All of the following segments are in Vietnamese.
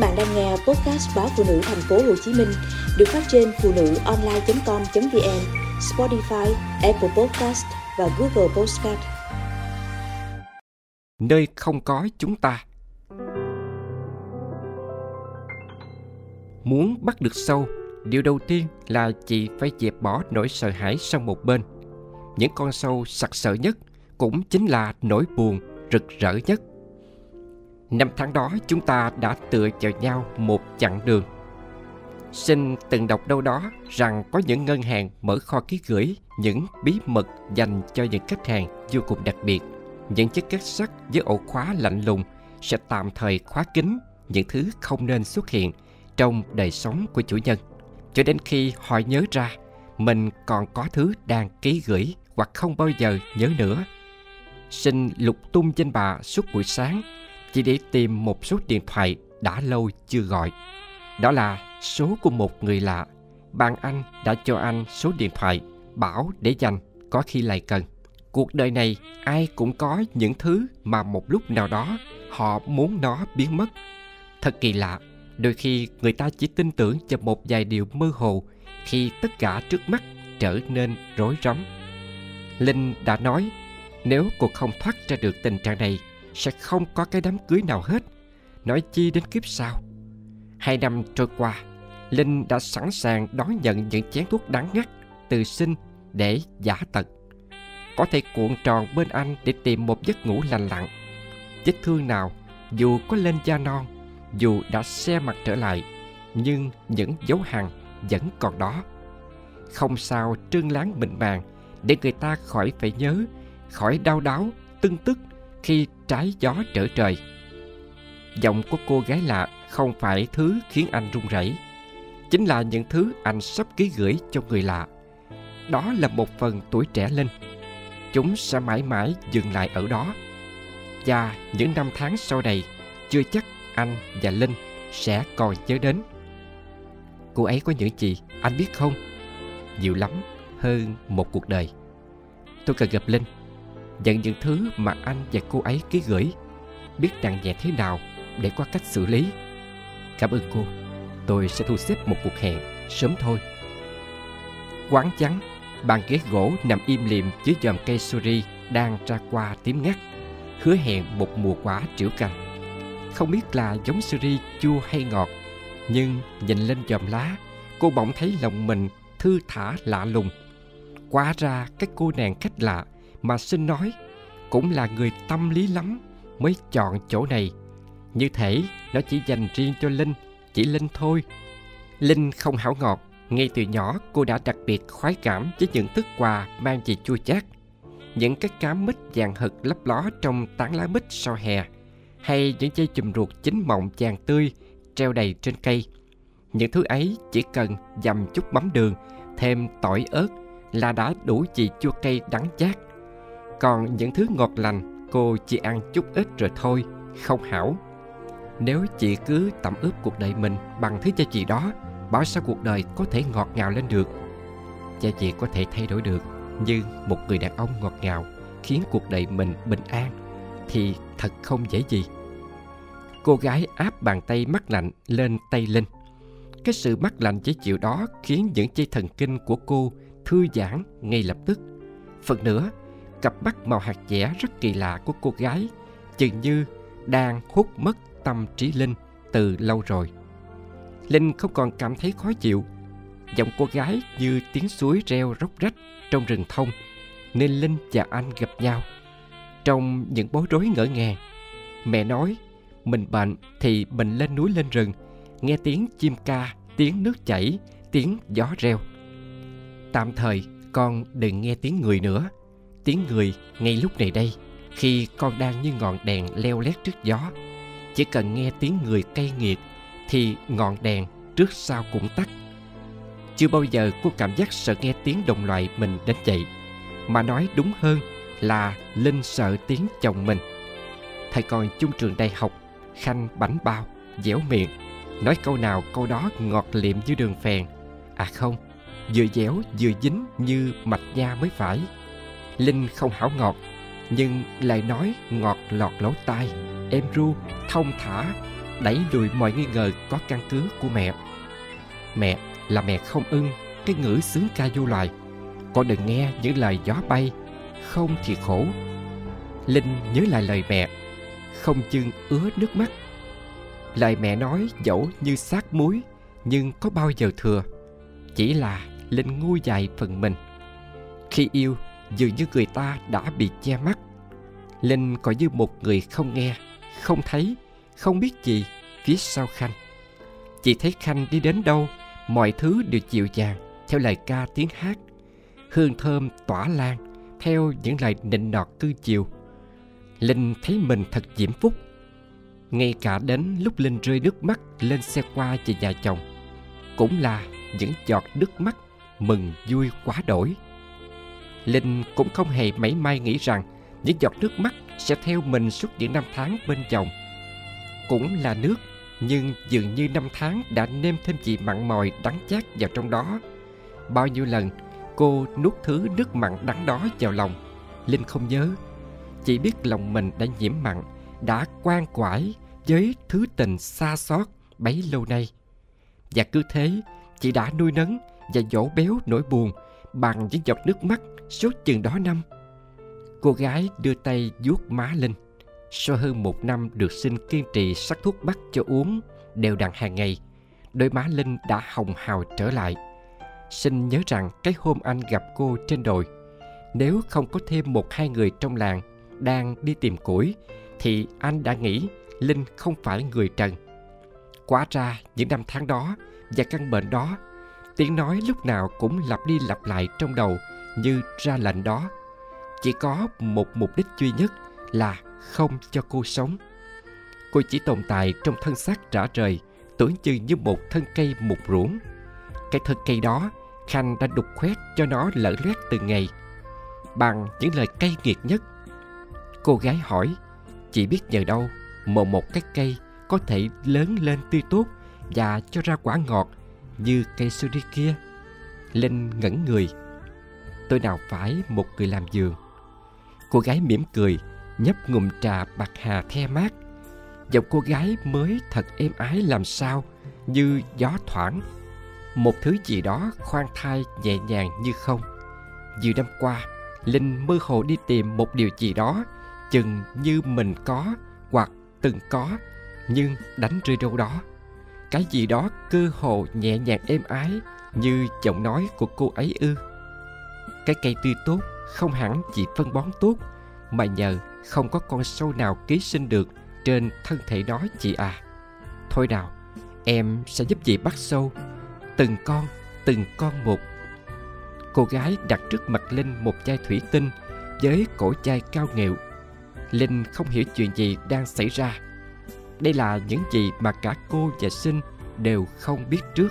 bạn đang nghe podcast báo phụ nữ thành phố Hồ Chí Minh được phát trên phụ nữ online.com.vn, Spotify, Apple Podcast và Google Podcast. Nơi không có chúng ta. Muốn bắt được sâu, điều đầu tiên là chị phải dẹp bỏ nỗi sợ hãi sang một bên. Những con sâu sặc sỡ nhất cũng chính là nỗi buồn rực rỡ nhất Năm tháng đó, chúng ta đã tựa vào nhau một chặng đường. Sinh từng đọc đâu đó rằng có những ngân hàng mở kho ký gửi, những bí mật dành cho những khách hàng vô cùng đặc biệt. Những chiếc két sắt với ổ khóa lạnh lùng sẽ tạm thời khóa kín những thứ không nên xuất hiện trong đời sống của chủ nhân. Cho đến khi họ nhớ ra, mình còn có thứ đang ký gửi hoặc không bao giờ nhớ nữa. Sinh lục tung trên bà suốt buổi sáng chỉ để tìm một số điện thoại đã lâu chưa gọi. Đó là số của một người lạ. Bạn anh đã cho anh số điện thoại bảo để dành có khi lại cần. Cuộc đời này ai cũng có những thứ mà một lúc nào đó họ muốn nó biến mất. Thật kỳ lạ, đôi khi người ta chỉ tin tưởng cho một vài điều mơ hồ khi tất cả trước mắt trở nên rối rắm. Linh đã nói, nếu cô không thoát ra được tình trạng này sẽ không có cái đám cưới nào hết. Nói chi đến kiếp sau. Hai năm trôi qua, linh đã sẵn sàng đón nhận những chén thuốc đắng ngắt từ sinh để giả tật. Có thể cuộn tròn bên anh để tìm một giấc ngủ lành lặn. Vết thương nào, dù có lên da non, dù đã xe mặt trở lại, nhưng những dấu hằn vẫn còn đó. Không sao trương láng mịn màng để người ta khỏi phải nhớ, khỏi đau đáu, tưng tức khi trái gió trở trời. Giọng của cô gái lạ không phải thứ khiến anh run rẩy, chính là những thứ anh sắp ký gửi cho người lạ. Đó là một phần tuổi trẻ Linh. Chúng sẽ mãi mãi dừng lại ở đó. Và những năm tháng sau này, chưa chắc anh và Linh sẽ còn nhớ đến. Cô ấy có những gì anh biết không? Nhiều lắm hơn một cuộc đời. Tôi cần gặp Linh nhận những thứ mà anh và cô ấy ký gửi. Biết nặng nhẹ thế nào để có cách xử lý. Cảm ơn cô. Tôi sẽ thu xếp một cuộc hẹn sớm thôi. Quán trắng, bàn ghế gỗ nằm im lìm dưới dòm cây suri đang ra qua tím ngắt, hứa hẹn một mùa quả trĩu cành. Không biết là giống suri, chua hay ngọt, nhưng nhìn lên dòm lá, cô bỗng thấy lòng mình thư thả lạ lùng. Quá ra cái cô nàng khách lạ mà xin nói, cũng là người tâm lý lắm mới chọn chỗ này. Như thể nó chỉ dành riêng cho linh, chỉ linh thôi. Linh không hảo ngọt, ngay từ nhỏ cô đã đặc biệt khoái cảm với những thức quà mang về chua chát, những cái cám mít vàng hực lấp ló trong tán lá mít sau hè, hay những dây chùm ruột chín mọng vàng tươi treo đầy trên cây. Những thứ ấy chỉ cần dầm chút mắm đường, thêm tỏi ớt là đã đủ vị chua cây đắng chát còn những thứ ngọt lành, cô chỉ ăn chút ít rồi thôi, không hảo. Nếu chị cứ tẩm ướp cuộc đời mình bằng thứ gia vị đó, bảo sao cuộc đời có thể ngọt ngào lên được? Gia vị có thể thay đổi được nhưng một người đàn ông ngọt ngào khiến cuộc đời mình bình an thì thật không dễ gì. Cô gái áp bàn tay mắt lạnh lên tay linh. Cái sự mắc lạnh dễ chịu đó khiến những dây thần kinh của cô thư giãn ngay lập tức. Phần nữa cặp mắt màu hạt dẻ rất kỳ lạ của cô gái chừng như đang hút mất tâm trí Linh từ lâu rồi. Linh không còn cảm thấy khó chịu. Giọng cô gái như tiếng suối reo róc rách trong rừng thông, nên Linh và anh gặp nhau. Trong những bối rối ngỡ ngàng, mẹ nói mình bệnh thì mình lên núi lên rừng, nghe tiếng chim ca, tiếng nước chảy, tiếng gió reo. Tạm thời con đừng nghe tiếng người nữa tiếng người ngay lúc này đây, khi con đang như ngọn đèn leo lét trước gió. Chỉ cần nghe tiếng người cay nghiệt, thì ngọn đèn trước sau cũng tắt. Chưa bao giờ cô cảm giác sợ nghe tiếng đồng loại mình đến vậy, mà nói đúng hơn là linh sợ tiếng chồng mình. Thầy còn chung trường đại học, khanh bánh bao, dẻo miệng, nói câu nào câu đó ngọt liệm như đường phèn. À không, vừa dẻo vừa dính như mạch nha mới phải. Linh không hảo ngọt Nhưng lại nói ngọt lọt lỗ tai em ru, thông thả đẩy lùi mọi nghi ngờ có căn cứ của mẹ. Mẹ là mẹ không ưng cái ngữ sướng ca vô loài. Con đừng nghe những lời gió bay, không thì khổ. Linh nhớ lại lời mẹ, không chừng ứa nước mắt. Lời mẹ nói dẫu như sát muối, nhưng có bao giờ thừa. Chỉ là Linh ngu dài phần mình. Khi yêu, dường như người ta đã bị che mắt. Linh còn như một người không nghe, không thấy, không biết gì phía sau Khanh. Chỉ thấy Khanh đi đến đâu, mọi thứ đều dịu dàng theo lời ca tiếng hát. Hương thơm tỏa lan theo những lời nịnh nọt cư chiều. Linh thấy mình thật diễm phúc. Ngay cả đến lúc Linh rơi nước mắt lên xe qua về nhà chồng, cũng là những giọt nước mắt mừng vui quá đổi. Linh cũng không hề mảy may nghĩ rằng những giọt nước mắt sẽ theo mình suốt những năm tháng bên chồng. Cũng là nước, nhưng dường như năm tháng đã nêm thêm gì mặn mòi đắng chát vào trong đó. Bao nhiêu lần cô nuốt thứ nước mặn đắng đó vào lòng, Linh không nhớ. Chỉ biết lòng mình đã nhiễm mặn, đã quan quải với thứ tình xa xót bấy lâu nay. Và cứ thế, chị đã nuôi nấng và dỗ béo nỗi buồn bằng những giọt nước mắt suốt chừng đó năm. Cô gái đưa tay vuốt má Linh. Sau hơn một năm được xin kiên trì sắc thuốc bắc cho uống đều đặn hàng ngày, đôi má Linh đã hồng hào trở lại. Xin nhớ rằng cái hôm anh gặp cô trên đồi, nếu không có thêm một hai người trong làng đang đi tìm củi, thì anh đã nghĩ Linh không phải người trần. Quá ra những năm tháng đó và căn bệnh đó, tiếng nói lúc nào cũng lặp đi lặp lại trong đầu như ra lệnh đó. Chỉ có một mục đích duy nhất là không cho cô sống. Cô chỉ tồn tại trong thân xác rã rời, tưởng chừng như một thân cây mục ruỗng. Cái thân cây đó, Khanh đã đục khoét cho nó lở loét từng ngày, bằng những lời cay nghiệt nhất. Cô gái hỏi, chỉ biết nhờ đâu mà một cái cây có thể lớn lên tươi tốt và cho ra quả ngọt như cây suri kia. Linh ngẩn người. Tôi nào phải một người làm giường. Cô gái mỉm cười, nhấp ngụm trà bạc hà the mát. Giọng cô gái mới thật êm ái làm sao, như gió thoảng. Một thứ gì đó khoan thai nhẹ nhàng như không. Nhiều năm qua, Linh mơ hồ đi tìm một điều gì đó chừng như mình có hoặc từng có nhưng đánh rơi đâu đó cái gì đó cơ hồ nhẹ nhàng êm ái như giọng nói của cô ấy ư cái cây tươi tốt không hẳn chỉ phân bón tốt, mà nhờ không có con sâu nào ký sinh được trên thân thể nó chị à. Thôi nào, em sẽ giúp chị bắt sâu, từng con từng con một. Cô gái đặt trước mặt linh một chai thủy tinh với cổ chai cao nghệu linh không hiểu chuyện gì đang xảy ra. Đây là những gì mà cả cô và sinh đều không biết trước.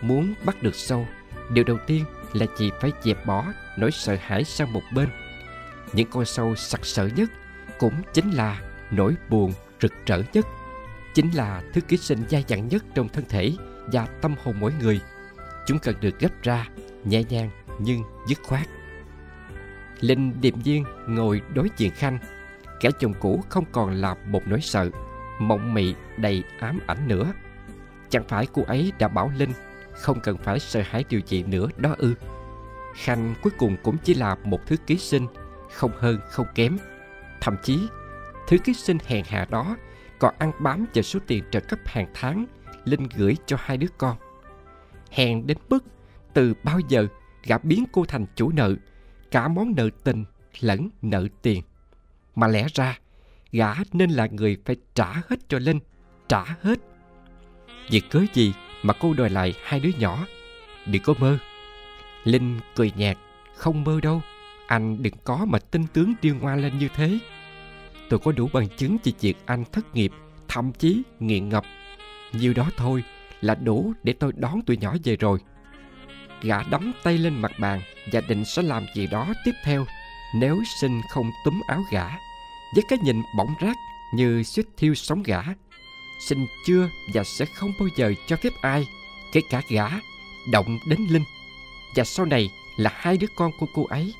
Muốn bắt được sâu, điều đầu tiên là chị phải dẹp bỏ nỗi sợ hãi sang một bên. Những con sâu sặc sỡ nhất cũng chính là nỗi buồn rực rỡ nhất, chính là thứ ký sinh dai dẳng nhất trong thân thể và tâm hồn mỗi người. Chúng cần được gấp ra, nhẹ nhàng nhưng dứt khoát. Linh điềm nhiên ngồi đối diện khanh. Kẻ chồng cũ không còn là một nỗi sợ, mộng mị đầy ám ảnh nữa. Chẳng phải cô ấy đã bảo linh không cần phải sợ hãi điều gì nữa đó ư. Khanh cuối cùng cũng chỉ là một thứ ký sinh, không hơn, không kém. Thậm chí, thứ ký sinh hèn hạ đó còn ăn bám vào số tiền trợ cấp hàng tháng linh gửi cho hai đứa con. Hèn đến mức từ bao giờ gã biến cô thành chủ nợ, cả món nợ tình lẫn nợ tiền. Mà lẽ ra, gã nên là người phải trả hết cho linh, trả hết. Việc cớ gì? Mà cô đòi lại hai đứa nhỏ. Đừng có mơ. Linh cười nhạt, không mơ đâu. Anh đừng có mà tin tướng điêu ngoa lên như thế. Tôi có đủ bằng chứng về việc anh thất nghiệp, thậm chí nghiện ngập. Nhiều đó thôi là đủ để tôi đón tụi nhỏ về rồi. Gã đấm tay lên mặt bàn và định sẽ làm gì đó tiếp theo, nếu sinh không túm áo gã. Với cái nhìn bỏng rát như suýt thiêu sống gã xin chưa và sẽ không bao giờ cho phép ai kể cả gã động đến linh và sau này là hai đứa con của cô ấy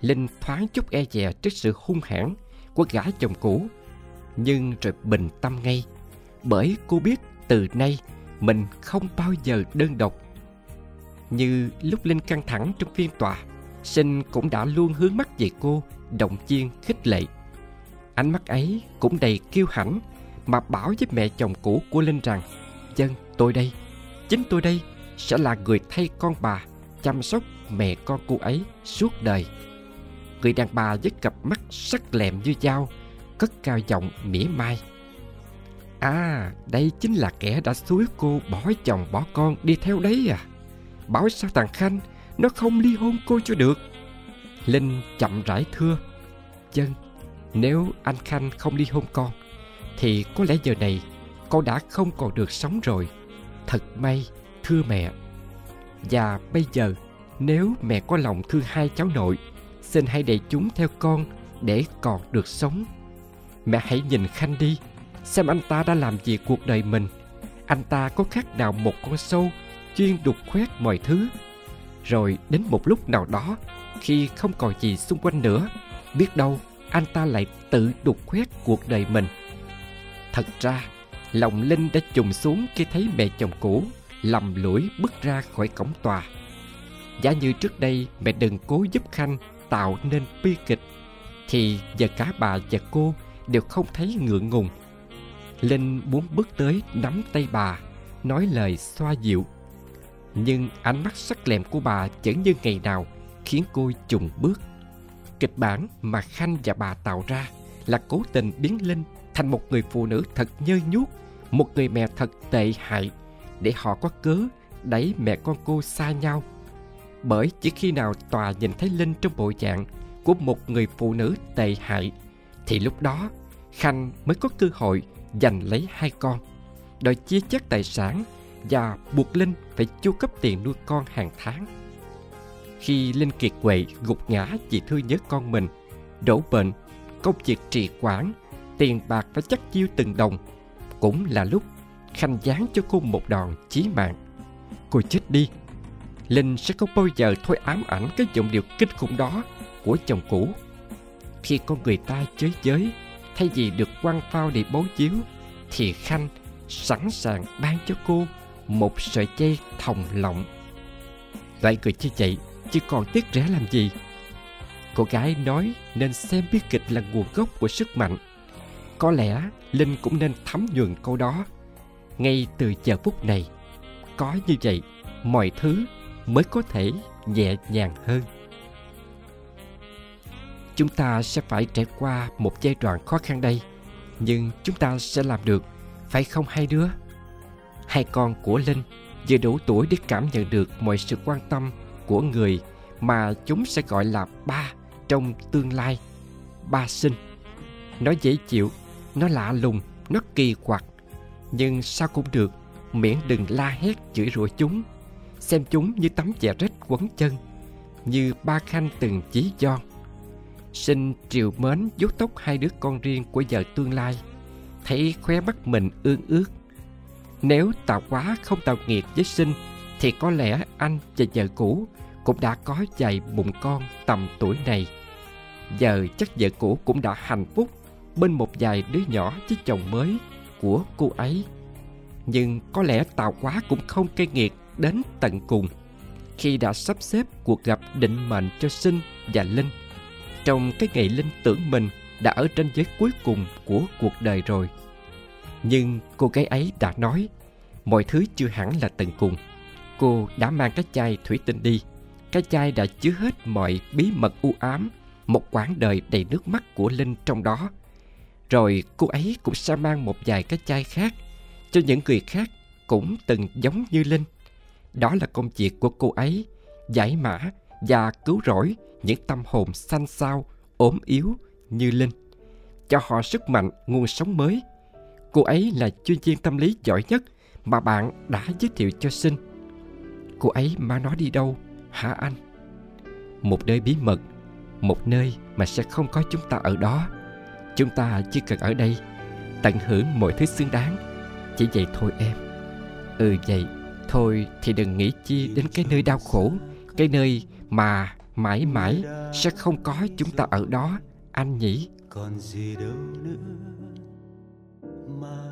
linh thoáng chút e dè trước sự hung hãn của gã chồng cũ nhưng rồi bình tâm ngay bởi cô biết từ nay mình không bao giờ đơn độc. Như lúc Linh căng thẳng trong phiên tòa, Sinh cũng đã luôn hướng mắt về cô, động viên, khích lệ. Ánh mắt ấy cũng đầy kiêu hãnh mà bảo với mẹ chồng cũ của Linh rằng Dân, tôi đây, chính tôi đây sẽ là người thay con bà chăm sóc mẹ con cô ấy suốt đời. Người đàn bà với cặp mắt sắc lẹm như dao, cất cao giọng mỉa mai. À, đây chính là kẻ đã xúi cô bỏ chồng bỏ con đi theo đấy à? Bảo sao thằng Khanh nó không ly hôn cô cho được? Linh chậm rãi thưa. Chân, nếu anh Khanh không ly hôn con, thì có lẽ giờ này con đã không còn được sống rồi. Thật may, thưa mẹ. Và bây giờ, nếu mẹ có lòng thương hai cháu nội, xin hãy để chúng theo con để còn được sống. Mẹ hãy nhìn Khanh đi, xem anh ta đã làm gì cuộc đời mình. Anh ta có khác nào một con sâu chuyên đục khoét mọi thứ. Rồi đến một lúc nào đó, khi không còn gì xung quanh nữa, biết đâu anh ta lại tự đục khoét cuộc đời mình. Thật ra, lòng Linh đã trùng xuống khi thấy mẹ chồng cũ lầm lũi bước ra khỏi cổng tòa. Giả như trước đây mẹ đừng cố giúp Khanh tạo nên bi kịch, thì giờ cả bà và cô đều không thấy ngượng ngùng. Linh muốn bước tới nắm tay bà, nói lời xoa dịu. Nhưng ánh mắt sắc lẹm của bà chẳng như ngày nào khiến cô chùng bước. Kịch bản mà Khanh và bà tạo ra là cố tình biến Linh thành một người phụ nữ thật nhơ nhuốc, một người mẹ thật tệ hại, để họ có cớ đẩy mẹ con cô xa nhau. Bởi chỉ khi nào tòa nhìn thấy Linh trong bộ dạng của một người phụ nữ tệ hại, thì lúc đó Khanh mới có cơ hội giành lấy hai con, đòi chia chác tài sản và buộc Linh phải chu cấp tiền nuôi con hàng tháng. Khi Linh kiệt quệ gục ngã vì thương nhớ con mình, đổ bệnh, công việc trì quản, tiền bạc phải chắc chiêu từng đồng, cũng là lúc Khanh giáng cho cô một đòn chí mạng. Cô chết đi. Linh sẽ không bao giờ thôi ám ảnh cái giọng điệu kinh khủng đó của chồng cũ. Khi con người ta chới giới, thay vì được quăng phao để bố chiếu, thì Khanh sẵn sàng ban cho cô một sợi dây thòng lọng. Loại người như vậy chứ còn tiếc rẻ làm gì? Cô gái nói nên xem bi kịch là nguồn gốc của sức mạnh. Có lẽ Linh cũng nên thấm nhuần câu đó. Ngay từ giờ phút này, có như vậy, mọi thứ mới có thể nhẹ nhàng hơn. Chúng ta sẽ phải trải qua một giai đoạn khó khăn đây, nhưng chúng ta sẽ làm được, phải không hai đứa? Hai con của Linh vừa đủ tuổi để cảm nhận được mọi sự quan tâm của người mà chúng sẽ gọi là ba trong tương lai. Ba sinh. Nó dễ chịu, nó lạ lùng, nó kỳ quặc. Nhưng sao cũng được, miễn đừng la hét chửi rủa chúng. Xem chúng như tấm chè rách quấn chân, như ba khanh từng chí giòn. Sinh triều mến vuốt tóc hai đứa con riêng của vợ tương lai, thấy khóe mắt mình ương ước. Nếu tạo quá không tạo nghiệt với sinh, thì có lẽ anh và vợ cũ cũng đã có vài bụng con tầm tuổi này. Giờ chắc vợ cũ cũng đã hạnh phúc bên một vài đứa nhỏ với chồng mới của cô ấy. Nhưng có lẽ Tào Quá cũng không cay nghiệt đến tận cùng khi đã sắp xếp cuộc gặp định mệnh cho Sinh và Linh. Trong cái ngày Linh tưởng mình đã ở trên giới cuối cùng của cuộc đời rồi. Nhưng cô gái ấy đã nói mọi thứ chưa hẳn là tận cùng. Cô đã mang cái chai thủy tinh đi cái chai đã chứa hết mọi bí mật u ám, một quãng đời đầy nước mắt của Linh trong đó. Rồi cô ấy cũng sẽ mang một vài cái chai khác cho những người khác cũng từng giống như Linh. Đó là công việc của cô ấy, giải mã và cứu rỗi những tâm hồn xanh xao, ốm yếu như Linh. Cho họ sức mạnh, nguồn sống mới. Cô ấy là chuyên viên tâm lý giỏi nhất mà bạn đã giới thiệu cho sinh. Cô ấy mang nó đi đâu hả anh? Một nơi bí mật, một nơi mà sẽ không có chúng ta ở đó. Chúng ta chỉ cần ở đây, tận hưởng mọi thứ xứng đáng. Chỉ vậy thôi em. Ừ vậy, thôi thì đừng nghĩ chi đến cái nơi đau khổ, cái nơi mà mãi mãi sẽ không có chúng ta ở đó, anh nhỉ? Còn gì đâu nữa mà